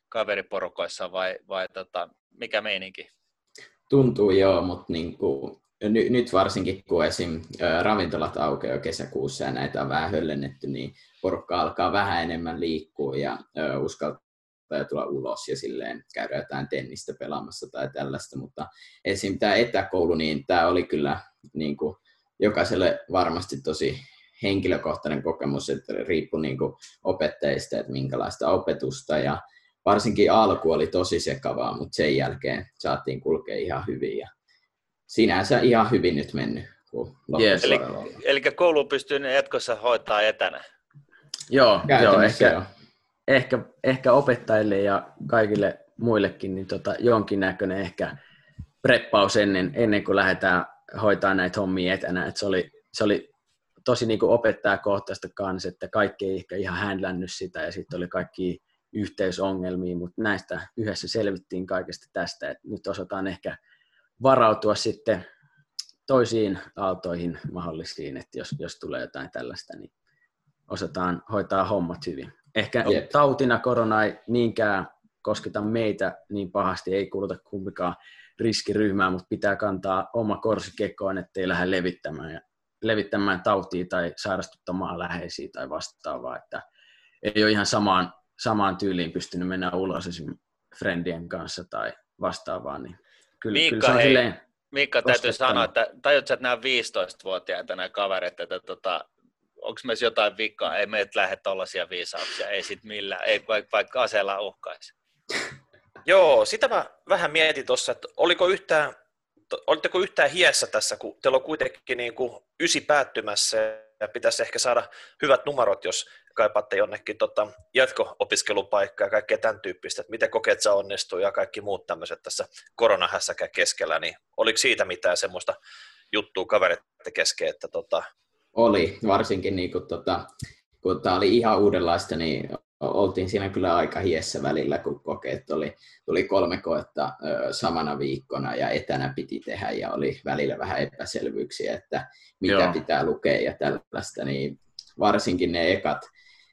kaveriporukoissa vai, vai tota, mikä meininki? Tuntuu joo, mutta niin kuin, ny, nyt varsinkin kun esim. ravintolat aukeaa kesäkuussa ja näitä on vähän höllennetty, niin porukka alkaa vähän enemmän liikkua ja uskaltaa ja tulla ulos ja silleen käydä jotain tennistä pelaamassa tai tällaista, mutta esim. tämä etäkoulu, niin tämä oli kyllä niin kuin, jokaiselle varmasti tosi henkilökohtainen kokemus, että riippui niin kuin, opettajista, että minkälaista opetusta ja varsinkin alku oli tosi sekavaa, mutta sen jälkeen saatiin kulkea ihan hyvin ja sinänsä ihan hyvin nyt mennyt. Yes. Eli, eli koulu pystyy jatkossa hoitaa etänä? Joo, joo ehkä, joo ehkä, ehkä opettajille ja kaikille muillekin niin tota, jonkinnäköinen ehkä preppaus ennen, ennen kuin lähdetään hoitaa näitä hommia etänä. Et se, oli, se oli tosi niin opettajakohtaista kanssa, että kaikki ei ehkä ihan händlännyt sitä ja sitten oli kaikki yhteysongelmia, mutta näistä yhdessä selvittiin kaikesta tästä, että nyt osataan ehkä varautua sitten toisiin aaltoihin mahdollisiin, että jos, jos tulee jotain tällaista, niin osataan hoitaa hommat hyvin. Ehkä Jep. tautina korona ei niinkään kosketa meitä niin pahasti, ei kuuluta kumpikaan riskiryhmään, mutta pitää kantaa oma korsi kekoon, ettei lähde levittämään, ja, levittämään tautia tai sairastuttamaan läheisiä tai vastaavaa, että ei ole ihan samaan, samaan tyyliin pystynyt mennä ulos esimerkiksi friendien kanssa tai vastaavaa, niin kyllä, Miikka, kyllä se on hei, silleen, Miikka, täytyy sanoa, että tajutko, että nämä 15-vuotiaita nämä kaverit, että tota, onko meissä jotain vikaa, ei meitä lähde tuollaisia viisauksia, ei sit millään, ei vaikka, vaikka aseella uhkaisi. Joo, sitä mä vähän mietin tuossa, että oliko yhtään, olitteko yhtään hiessä tässä, kun teillä on kuitenkin niin kuin ysi päättymässä ja pitäisi ehkä saada hyvät numerot, jos kaipaatte jonnekin tota jatko-opiskelupaikkaa ja kaikkea tämän tyyppistä, että miten kokeet onnistuu ja kaikki muut tämmöiset tässä koronahässäkään keskellä, niin oliko siitä mitään semmoista juttua kaverit kesken, että tota, oli, varsinkin niin kun, tota, kun tämä oli ihan uudenlaista, niin oltiin siinä kyllä aika hiessä välillä, kun kokeet oli, tuli kolme koetta ö, samana viikkona ja etänä piti tehdä ja oli välillä vähän epäselvyyksiä, että mitä Joo. pitää lukea ja tällaista, niin varsinkin ne ekat,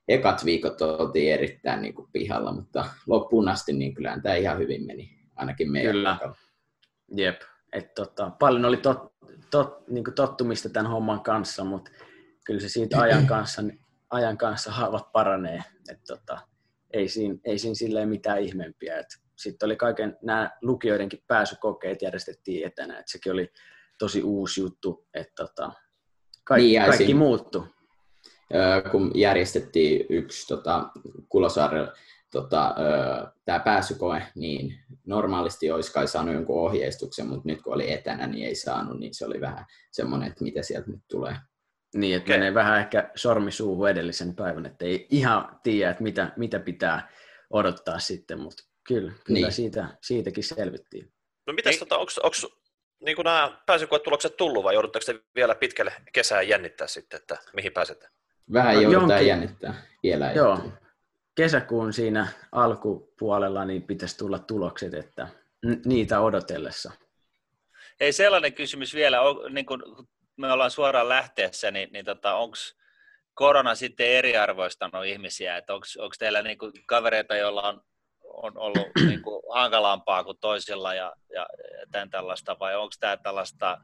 ekat viikot oltiin erittäin niin kuin pihalla, mutta loppuun asti niin kyllähän tämä ihan hyvin meni, ainakin meidän Kyllä. Jep. Et tota, paljon oli tot, tot, niin tottumista tämän homman kanssa, mutta kyllä se siitä ajan kanssa, ajan kanssa haavat paranee. Et tota, ei, siinä, ei siinä silleen mitään ihmeempiä. Sitten oli kaiken, nämä lukijoidenkin pääsykokeet järjestettiin etänä, että sekin oli tosi uusi juttu, että tota, kaikki, niin, kaikki muuttui. Kun järjestettiin yksi tota, Kulosaarella tota, tämä pääsykoe, niin normaalisti olisi kai saanut jonkun ohjeistuksen, mutta nyt kun oli etänä, niin ei saanut, niin se oli vähän semmoinen, että mitä sieltä nyt tulee. Niin, että menee vähän ehkä sormi suuhun edellisen päivän, että ei ihan tiedä, että mitä, mitä pitää odottaa sitten, mutta kyllä, kyllä niin. siitä, siitäkin selvittiin. No mitäs, tota, onko niin nämä pääsykoetulokset tullut vai joudutteko te vielä pitkälle kesään jännittää sitten, että mihin pääsette? Vähän no, joudutaan jonkin... jännittää vielä. Joo, kesäkuun siinä alkupuolella niin pitäisi tulla tulokset, että niitä odotellessa. Ei sellainen kysymys vielä, on, niin kun me ollaan suoraan lähteessä, niin, niin tota, onko korona sitten eriarvoistanut ihmisiä, että onko teillä niin kuin kavereita, joilla on, on ollut niin kuin hankalampaa kuin toisilla ja, ja, ja tämän tällaista, vai onko tämä tällaista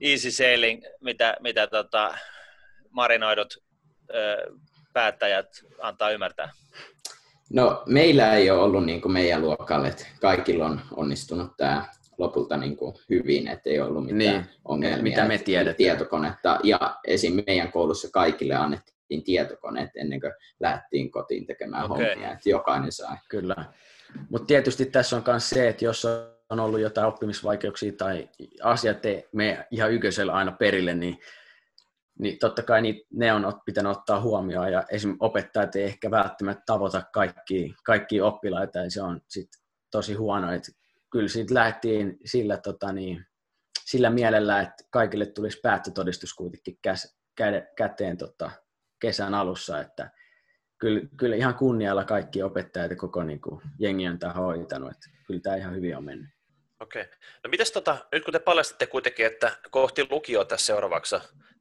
easy sailing, mitä, mitä tota, marinoidut ö, päättäjät antaa ymmärtää? No meillä ei ole ollut niin kuin meidän luokalle, että kaikilla on onnistunut tämä lopulta niin kuin hyvin, että ei ollut mitään niin, ongelmia. Mitä me tiedetään. Tietokonetta. Ja esim. meidän koulussa kaikille annettiin tietokoneet ennen kuin lähdettiin kotiin tekemään okay. hommia, että jokainen sai. Kyllä. Mutta tietysti tässä on myös se, että jos on ollut jotain oppimisvaikeuksia tai asiat ei mene ihan yköisellä aina perille, niin niin totta kai niin ne on pitänyt ottaa huomioon, ja esimerkiksi opettajat ei ehkä välttämättä tavoita kaikki, kaikki oppilaita, ja se on sit tosi huono, että kyllä siitä lähdettiin sillä, tota niin, sillä mielellä, että kaikille tulisi päättötodistus kuitenkin käs, kä, käteen tota, kesän alussa, että kyllä, kyllä ihan kunnialla kaikki opettajat ja koko niin kuin, jengi on tämä hoitanut, että kyllä tämä ihan hyvin on mennyt. Okei. No mites tota, nyt kun te paljastitte kuitenkin, että kohti lukio tässä seuraavaksi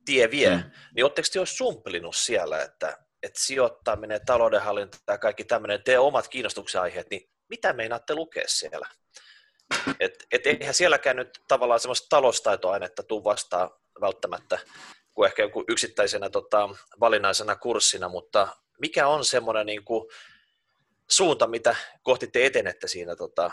tie vie, mm. niin oletteko te jo sumplinut siellä, että, että sijoittaminen, taloudenhallinta ja kaikki tämmöinen, te omat kiinnostuksen aiheet, niin mitä meinaatte lukea siellä? Et, et eihän sielläkään nyt tavallaan semmoista taloustaitoainetta tuu vastaan välttämättä kuin ehkä joku yksittäisenä tota, valinnaisena kurssina, mutta mikä on semmoinen niin kuin, suunta, mitä kohti te etenette siinä? Tota...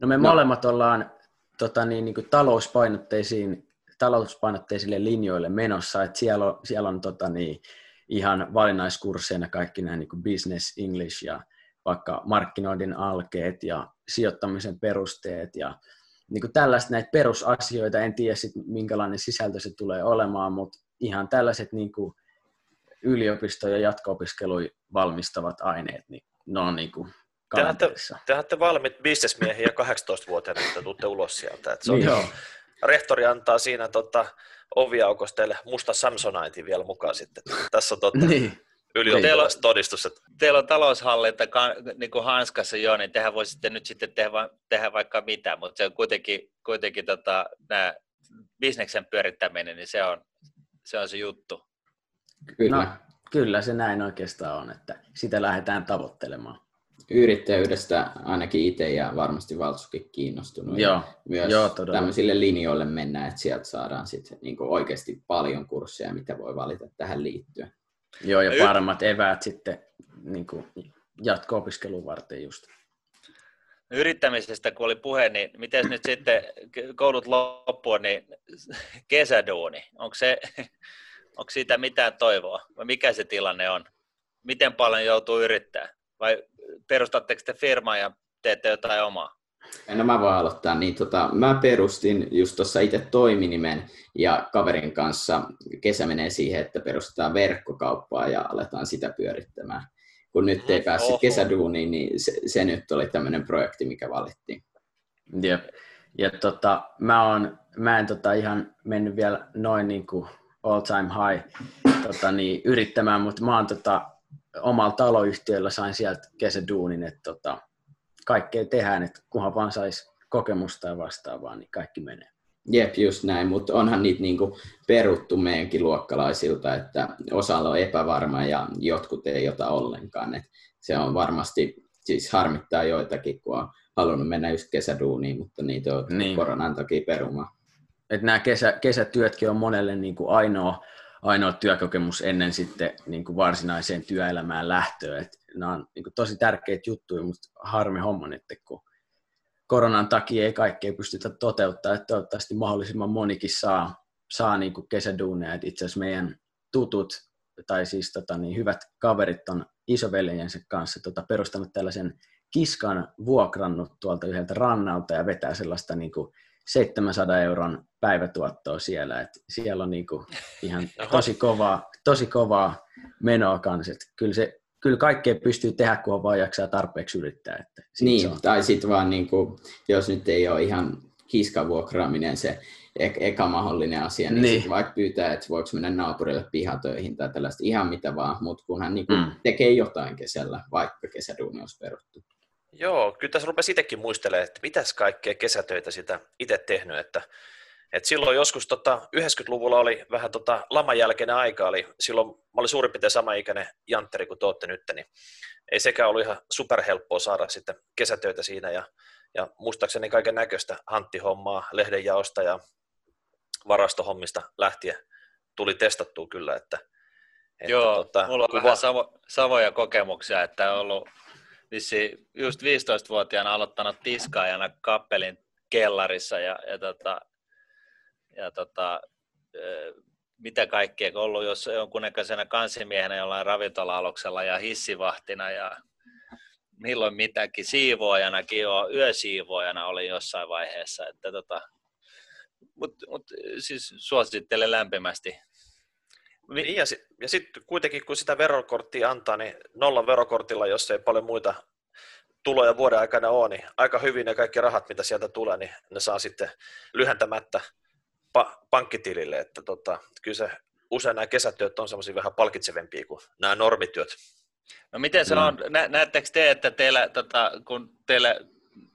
No me no. molemmat ollaan tota, niin, niin kuin talouspainotteisiin, talouspainotteisille linjoille menossa, että siellä on, siellä on tota, niin, ihan valinnaiskursseina kaikki nämä niin kuin business English ja vaikka markkinoinnin alkeet ja sijoittamisen perusteet ja niin kuin tällaista näitä perusasioita, en tiedä sit, minkälainen sisältö se tulee olemaan, mutta ihan tällaiset niin kuin yliopisto- ja jatko-opiskeluja valmistavat aineet, niin ne on niin kuin te olette, te olette valmiit bisnesmiehiä 18-vuotiaana, että tuutte ulos sieltä. Että se on, niin. Joo. Rehtori antaa siinä tota, oviaukosta teille musta Samsonite vielä mukaan sitten. Tässä on tota, niin ylioppilastodistus. Teillä, teillä on taloushallinta niin kuin hanskassa jo, niin tehän voisitte nyt sitten tehdä, tehdä vaikka mitä, mutta se on kuitenkin, kuitenkin tota, nämä bisneksen pyörittäminen, niin se on se, on se juttu. Kyllä. No, kyllä se näin oikeastaan on, että sitä lähdetään tavoittelemaan. Yrittäjyydestä ainakin itse ja varmasti Valtsukin kiinnostunut. Joo, myös joo, tämmöisille linjoille mennään, että sieltä saadaan sitten niin oikeasti paljon kursseja, mitä voi valita tähän liittyen. Joo, ja paremmat eväät sitten niin kuin jatko-opiskelun varten just. Yrittämisestä kun oli puhe, niin miten nyt sitten koulut loppuun, niin kesäduuni, onko, se, onko siitä mitään toivoa? Vai mikä se tilanne on? Miten paljon joutuu yrittää? Vai perustatteko te firmaa ja teette jotain omaa? No mä voin aloittaa. Niin tota, mä perustin just tuossa itse toiminimen ja kaverin kanssa kesä menee siihen, että perustetaan verkkokauppaa ja aletaan sitä pyörittämään. Kun nyt ei päässyt Oho. kesäduuniin, niin se, se nyt oli tämmöinen projekti, mikä valittiin. Jep. Ja tota, mä, on, mä en tota ihan mennyt vielä noin niin kuin all time high tota, niin, yrittämään, mutta mä oon tota, omalla taloyhtiöllä sain sieltä kesäduunin, että tota, kaikkea tehdään, että kunhan vaan saisi kokemusta ja vastaavaa, niin kaikki menee. Jep, just näin, mutta onhan niitä niinku peruttu meidänkin luokkalaisilta, että osalla on epävarma ja jotkut ei ota ollenkaan. Et se on varmasti siis harmittaa joitakin, kun on halunnut mennä just kesäduuniin, mutta niitä on niin. koronan takia perumaan. Et nämä kesä, kesätyötkin on monelle niin kuin ainoa, ainoa työkokemus ennen sitten niin kuin varsinaiseen työelämään lähtöä. Et nämä on niin kuin tosi tärkeitä juttuja, mutta harmi homma nyt, kun koronan takia ei kaikkea pystytä toteuttaa, että toivottavasti mahdollisimman monikin saa, saa niin kuin kesäduuneja. Et itse asiassa meidän tutut tai siis tota, niin hyvät kaverit on isoveljensä kanssa tota, perustanut tällaisen kiskan vuokrannut tuolta yhdeltä rannalta ja vetää sellaista niin kuin 700 euron päivätuottoa siellä. Et siellä on niin kuin ihan tosi kovaa, tosi kovaa menoa kanssa. Et kyllä, se, kyllä kaikkea pystyy tehdä, kun on vaan jaksaa tarpeeksi yrittää. Että niin, tai sitten vaan, niin kuin, jos nyt ei ole ihan kiskan vuokraaminen se e- eka mahdollinen asia, niin, niin. vaikka pyytää, että voiko mennä naapurille pihatöihin tai tällaista ihan mitä vaan, mutta kunhan niin kuin mm. tekee jotain kesällä, vaikka kesäduuni olisi peruttu. Joo, kyllä tässä rupesi itsekin muistelemaan, että mitäs kaikkea kesätöitä sitä itse tehnyt, että, että silloin joskus tota, 90-luvulla oli vähän tota, laman jälkeinen aika, oli, silloin mä olin suurin piirtein sama ikäinen jantteri kuin te olette nyt, niin ei sekään ollut ihan superhelppoa saada sitten kesätöitä siinä ja, ja muistaakseni kaiken näköistä hanttihommaa, lehdenjaosta ja varastohommista lähtien tuli testattua kyllä, että, että Joo, tota, mulla on kuva... vähän samo, samoja kokemuksia, että on ollut vissi just 15-vuotiaana aloittanut tiskaajana kappelin kellarissa ja, ja, tota, ja tota, mitä kaikkea, ollut jos jonkunnäköisenä kansimiehenä jollain ravintola-aluksella ja hissivahtina ja milloin mitäkin, siivoajanakin jo, yösiivoajana oli jossain vaiheessa, että tota, mutta mut, siis suosittelen lämpimästi niin, ja, si- ja sitten kuitenkin kun sitä verokorttia antaa, niin nollan verokortilla, jos ei paljon muita tuloja vuoden aikana ole, niin aika hyvin ne kaikki rahat, mitä sieltä tulee, niin ne saa sitten lyhentämättä pa- pankkitilille. Että tota, kyllä se usein nämä kesätyöt on semmoisia vähän palkitsevempia kuin nämä normityöt. No miten se mm. on, Nä, näettekö te, että teillä, tota, kun teille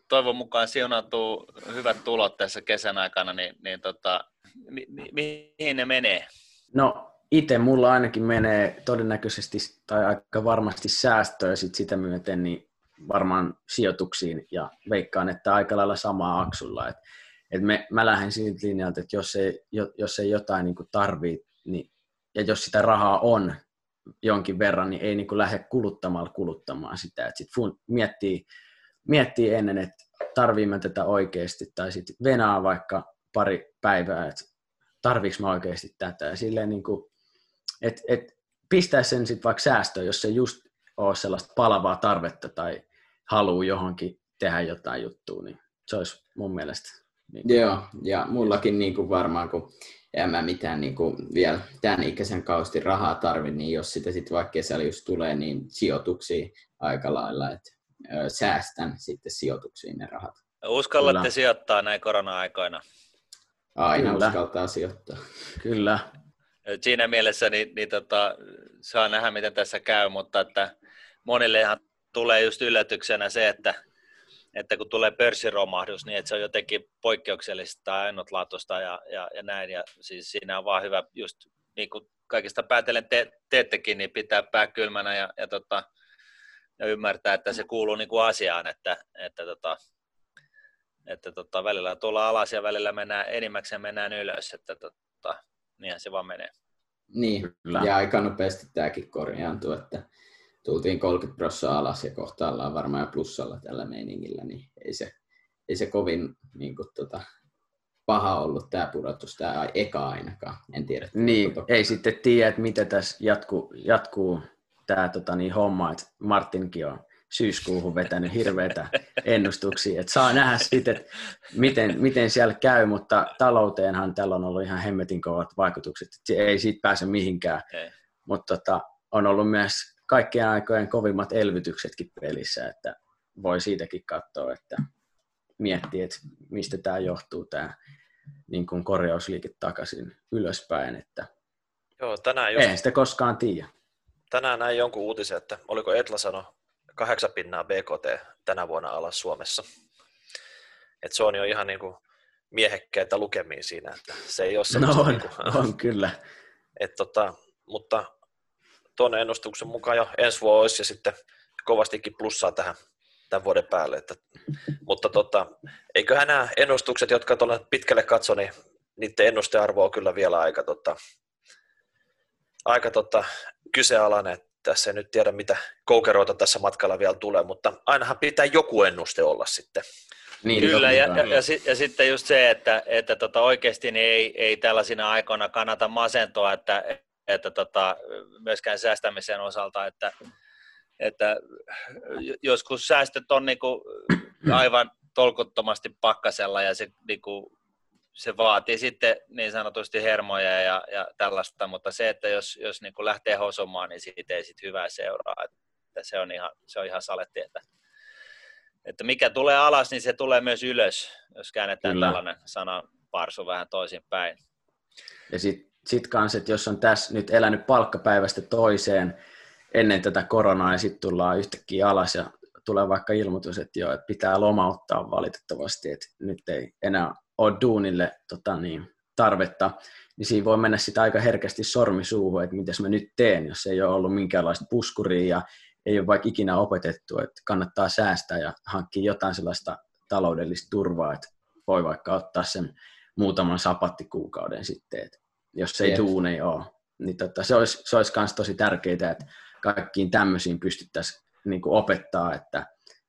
toivon mukaan siunautuu hyvät tulot tässä kesän aikana, niin, niin tota, mi, mi, mihin ne menee? No itse mulla ainakin menee todennäköisesti tai aika varmasti säästöä sit sitä myöten niin varmaan sijoituksiin ja veikkaan, että aika lailla samaa aksulla. Et, et me, mä lähden siitä linjalta, että jos ei, jos ei jotain niin tarvii, niin, ja jos sitä rahaa on jonkin verran, niin ei niin lähde kuluttamalla kuluttamaan sitä. Et sit fun, miettii, miettii ennen, että tarvii mä tätä oikeasti, tai sitten venaa vaikka pari päivää, että tarviiko mä oikeasti tätä. Ja silleen niin kuin et, et pistää sen sitten vaikka säästöön, jos se just ole sellaista palavaa tarvetta tai haluu johonkin tehdä jotain juttua, niin se olisi mun mielestä. Niin kuin... Joo, ja mullakin niin kuin varmaan, kun en mä mitään niin kuin vielä tämän ikäisen kausti rahaa tarvi, niin jos sitä sitten vaikka kesällä just tulee, niin sijoituksia aika lailla, että säästän sitten sijoituksiin ne rahat. Uskallatte Kyllä. sijoittaa näin korona-aikoina? Aina Kyllä. uskaltaa sijoittaa. Kyllä siinä mielessä niin, niin tota, saa nähdä, miten tässä käy, mutta että monillehan tulee just yllätyksenä se, että, että kun tulee pörssiromahdus, niin että se on jotenkin poikkeuksellista tai ainutlaatuista ja, ja, ja näin. Ja siis siinä on vaan hyvä, just niin kuin kaikista päätellen te, teettekin, niin pitää pää kylmänä ja, ja, tota, ja ymmärtää, että se kuuluu niin kuin asiaan, että, että, tota, että tota, välillä tullaan alas ja välillä mennään enimmäkseen mennään ylös. Että, tota, niinhän se vaan menee. Niin, Kyllä. ja aika nopeasti tämäkin korjaantui, että tultiin 30 prosenttia alas ja kohta ollaan varmaan jo plussalla tällä meiningillä, niin ei se, ei se kovin niin kuin, tota, paha ollut tämä pudotus, tämä eka ainakaan, en tiedä. Niin, ei sitten tiedä, että mitä tässä jatkuu, jatkuu tämä tota, niin, homma, että Martinkin on syyskuuhun vetänyt hirveitä ennustuksia. Et saa nähdä sitten, että miten, miten siellä käy, mutta talouteenhan tällä on ollut ihan hemmetin kovat vaikutukset. Et ei siitä pääse mihinkään. Okay. Mutta tota, on ollut myös kaikkien aikojen kovimmat elvytyksetkin pelissä, että voi siitäkin katsoa, että miettii, että mistä tämä johtuu, tämä niin kuin korjausliike takaisin ylöspäin. Että Joo, tänään just... Eihän sitä koskaan tiedä. Tänään näin jonkun uutisen, että oliko Etla sano kahdeksan pinnaa BKT tänä vuonna alas Suomessa. Et se on jo ihan niin kuin miehekkäitä lukemia siinä, että se ei ole no on, niin kuin, on kyllä. Et tota, mutta tuon ennustuksen mukaan jo ensi vuosi olisi ja sitten kovastikin plussaa tähän tämän vuoden päälle. Että, mutta tota, eiköhän nämä ennustukset, jotka tuolla pitkälle katso, niin niiden ennustearvo on kyllä vielä aika, tota, aika tota, kyseenalainen. Tässä ei nyt tiedä, mitä koukeroita tässä matkalla vielä tulee, mutta ainahan pitää joku ennuste olla sitten. Niin, Kyllä, ja, ja, ja, ja sitten just se, että, että tota, oikeasti niin ei, ei tällaisina aikoina kannata masentua, että, että tota, myöskään säästämisen osalta, että, että joskus säästöt on niinku aivan tolkuttomasti pakkasella ja se, niinku, se vaatii sitten niin sanotusti hermoja ja, ja tällaista, mutta se, että jos, jos niinku lähtee hosumaan, niin siitä ei sit hyvää seuraa. Että se, on ihan, se on ihan saletti, että, että mikä tulee alas, niin se tulee myös ylös, jos käännetään Kyllä. tällainen sana parsu vähän toisinpäin. Ja sitten sit kanssa, että jos on tässä nyt elänyt palkkapäivästä toiseen ennen tätä koronaa ja sitten tullaan yhtäkkiä alas ja tulee vaikka ilmoitus, että joo, että pitää lomauttaa valitettavasti, että nyt ei enää ole duunille tota niin, tarvetta, niin siinä voi mennä sitä aika herkästi sormi suuhun, että miten mä nyt teen, jos ei ole ollut minkäänlaista puskuria ja ei ole vaikka ikinä opetettu, että kannattaa säästää ja hankkia jotain sellaista taloudellista turvaa, että voi vaikka ottaa sen muutaman sapattikuukauden sitten, että jos ei duuni ole. Niin tota, se olisi, se olisi myös tosi tärkeää, että kaikkiin tämmöisiin pystyttäisiin niin opettaa, että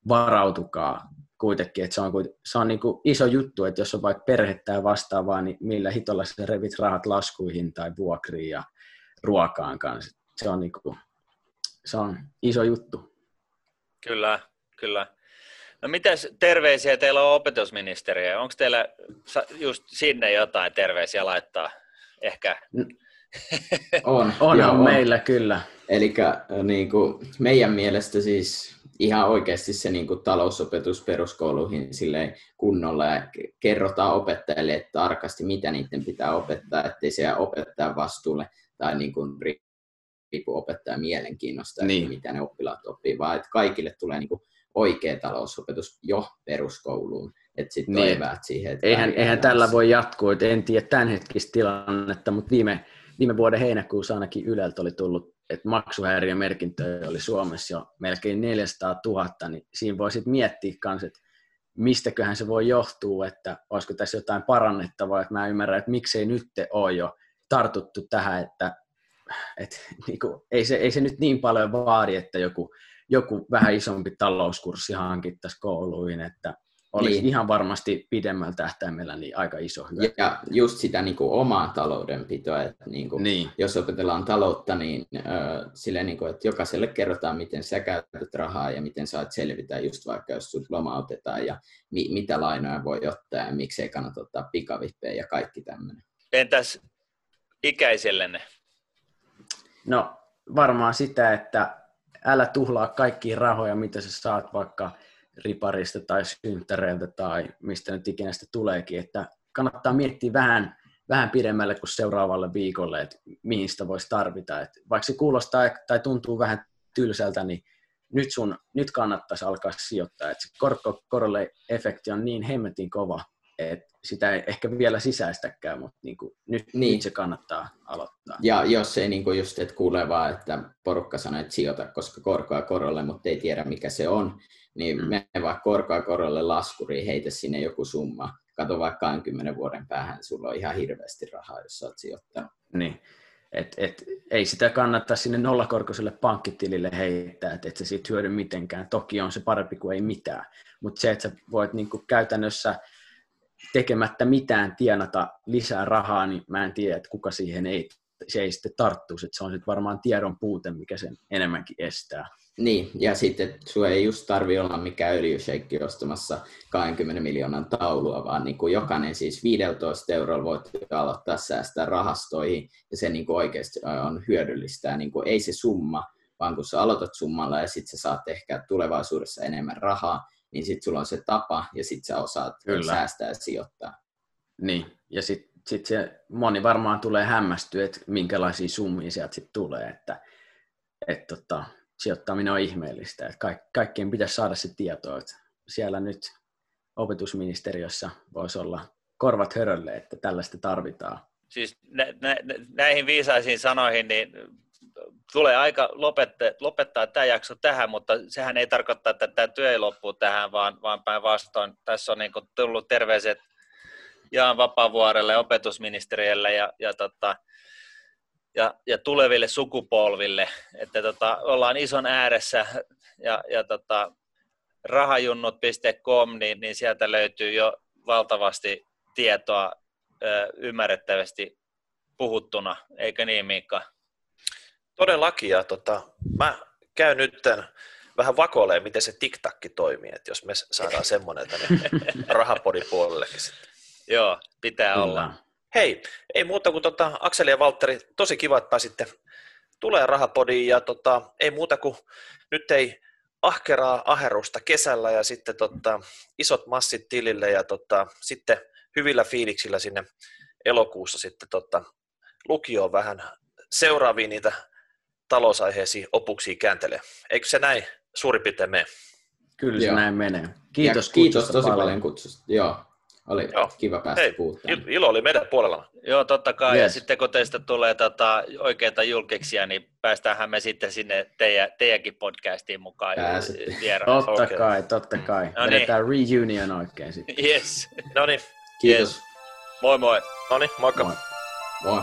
varautukaa kuitenkin, että se on, se on niin kuin iso juttu, että jos on vaikka perhettä ja vastaavaa, niin millä hitolla sä revit rahat laskuihin tai vuokriin ja ruokaan kanssa. Se on, niin kuin, se on iso juttu. Kyllä, kyllä. No mitäs terveisiä teillä on opetusministeriö? Onko teillä just sinne jotain terveisiä laittaa? Ehkä. On. on, on meillä kyllä. Eli niin kuin, meidän mielestä siis ihan oikeasti se niin kuin, talousopetus peruskouluihin silleen kunnolla ja kerrotaan opettajille että tarkasti, mitä niiden pitää opettaa, ettei se opettaa vastuulle tai niin kuin, riippu opettajan mielenkiinnosta, niin. mitä ne oppilaat oppii, vaan että kaikille tulee niin kuin, oikea talousopetus jo peruskouluun. Että sitten niin. siihen, että eihän, eihän tällä voi jatkua, että en tiedä tämänhetkistä tilannetta, mutta viime, viime vuoden heinäkuussa ainakin Yleltä oli tullut, että maksuhäiriömerkintöjä oli Suomessa jo melkein 400 000, niin siinä voi sitten miettiä myös, että mistäköhän se voi johtua, että olisiko tässä jotain parannettavaa, että mä ymmärrän, että miksei nyt ole jo tartuttu tähän, että, että niin kuin, ei, se, ei se nyt niin paljon vaadi, että joku, joku vähän isompi talouskurssi hankittaisi kouluihin, että olisi niin. ihan varmasti pidemmällä tähtäimellä niin aika iso hyöty. Ja just sitä niin kuin omaa taloudenpitoa, että niin kuin, niin. jos opetellaan taloutta, niin äh, sille, niin kuin, että jokaiselle kerrotaan, miten sä käytät rahaa ja miten saat selvitä, just vaikka jos sut lomautetaan ja mi- mitä lainoja voi ottaa ja miksei kannata ottaa pikavippejä ja kaikki tämmöinen. Entäs ikäisellenne? No varmaan sitä, että älä tuhlaa kaikkia rahoja, mitä sä saat vaikka – riparista tai synttäreiltä tai mistä nyt ikinä sitä tuleekin, että kannattaa miettiä vähän, vähän pidemmälle kuin seuraavalle viikolle, että mihin sitä voisi tarvita. Että vaikka se kuulostaa tai tuntuu vähän tylsältä, niin nyt, sun, nyt kannattaisi alkaa sijoittaa. Että se korko, korolle efekti on niin hemmetin kova, että sitä ei ehkä vielä sisäistäkään, mutta niin kuin, nyt, niin. nyt se kannattaa aloittaa. Ja jos ei niin kuin just, että kuulee vaan, että porukka sanoo, että sijoita, koska korkoa korolle, mutta ei tiedä mikä se on, niin mm. mene vaikka korkoa korolle laskuriin, heitä sinne joku summa. Kato vaikka 20 vuoden päähän, sulla on ihan hirveästi rahaa, jos olet sijoittanut. Niin. Et, et, ei sitä kannata sinne nollakorkoiselle pankkitilille heittää, että et se siitä hyödy mitenkään. Toki on se parempi kuin ei mitään, mutta se, että sä voit niinku käytännössä tekemättä mitään tienata lisää rahaa, niin mä en tiedä, että kuka siihen ei, se ei sitten tarttuisi. Että se on sitten varmaan tiedon puute, mikä sen enemmänkin estää. Niin, ja sitten sinua ei just tarvi olla mikään öljysheikki ostamassa 20 miljoonan taulua, vaan niin kuin jokainen siis 15 eurolla voit aloittaa säästää rahastoihin, ja se niin kuin oikeasti on hyödyllistä. Niin kuin ei se summa, vaan kun sä aloitat summalla ja sitten sä saat ehkä tulevaisuudessa enemmän rahaa, niin sitten sulla on se tapa, ja sitten sä osaat Kyllä. säästää ja sijoittaa. Niin, ja sitten sit se moni varmaan tulee hämmästyä, että minkälaisia summia sieltä sitten tulee, että et tota, sijoittaminen on ihmeellistä. Että kaik, kaikkien pitäisi saada se tieto, että siellä nyt opetusministeriössä voisi olla korvat hörölle, että tällaista tarvitaan. Siis nä, nä, näihin viisaisiin sanoihin, niin tulee aika lopettaa, lopettaa tämä jakso tähän, mutta sehän ei tarkoita, että tämä työ ei loppu tähän, vaan, vaan päinvastoin tässä on niin tullut terveiset Jaan Vapavuorelle, opetusministeriölle ja, ja, tota, ja, ja tuleville sukupolville, että tota, ollaan ison ääressä ja, ja tota, rahajunnut.com, niin, niin sieltä löytyy jo valtavasti tietoa ymmärrettävästi puhuttuna, eikö niin Miikka? Todellakin, ja tota, mä käyn nyt vähän vakoilee, miten se tiktakki toimii, että jos me saadaan semmoinen tänne rahapodipuolellekin sitten. Joo, pitää Kyllä. olla. Hei, ei muuta kuin tota, Akseli ja Valtteri, tosi kiva, että pääsitte tulee rahapodiin ja tota, ei muuta kuin nyt ei ahkeraa aherusta kesällä ja sitten tota, isot massit tilille ja tota, sitten hyvillä fiiliksillä sinne elokuussa sitten tota, lukioon vähän seuraaviin niitä talousaiheisiin opuksiin kääntelee. Eikö se näin suurin piirtein mene? Kyllä se Joo. näin menee. Kiitos, kiitos tosi paljon, paljon kutsusta. Joo. Oli Joo. kiva päästä Hei. Ilo oli meidän puolella. Joo, totta kai. Yes. Ja sitten kun teistä tulee tota, oikeita julkiksia, niin päästäänhän me sitten sinne teidän, teidänkin podcastiin mukaan. Totta okay. kai, totta kai. No Vedetään niin. reunion oikein sitten. Yes. no niin. Kiitos. Yes. Moi moi. No niin, moikka. Moi. moi.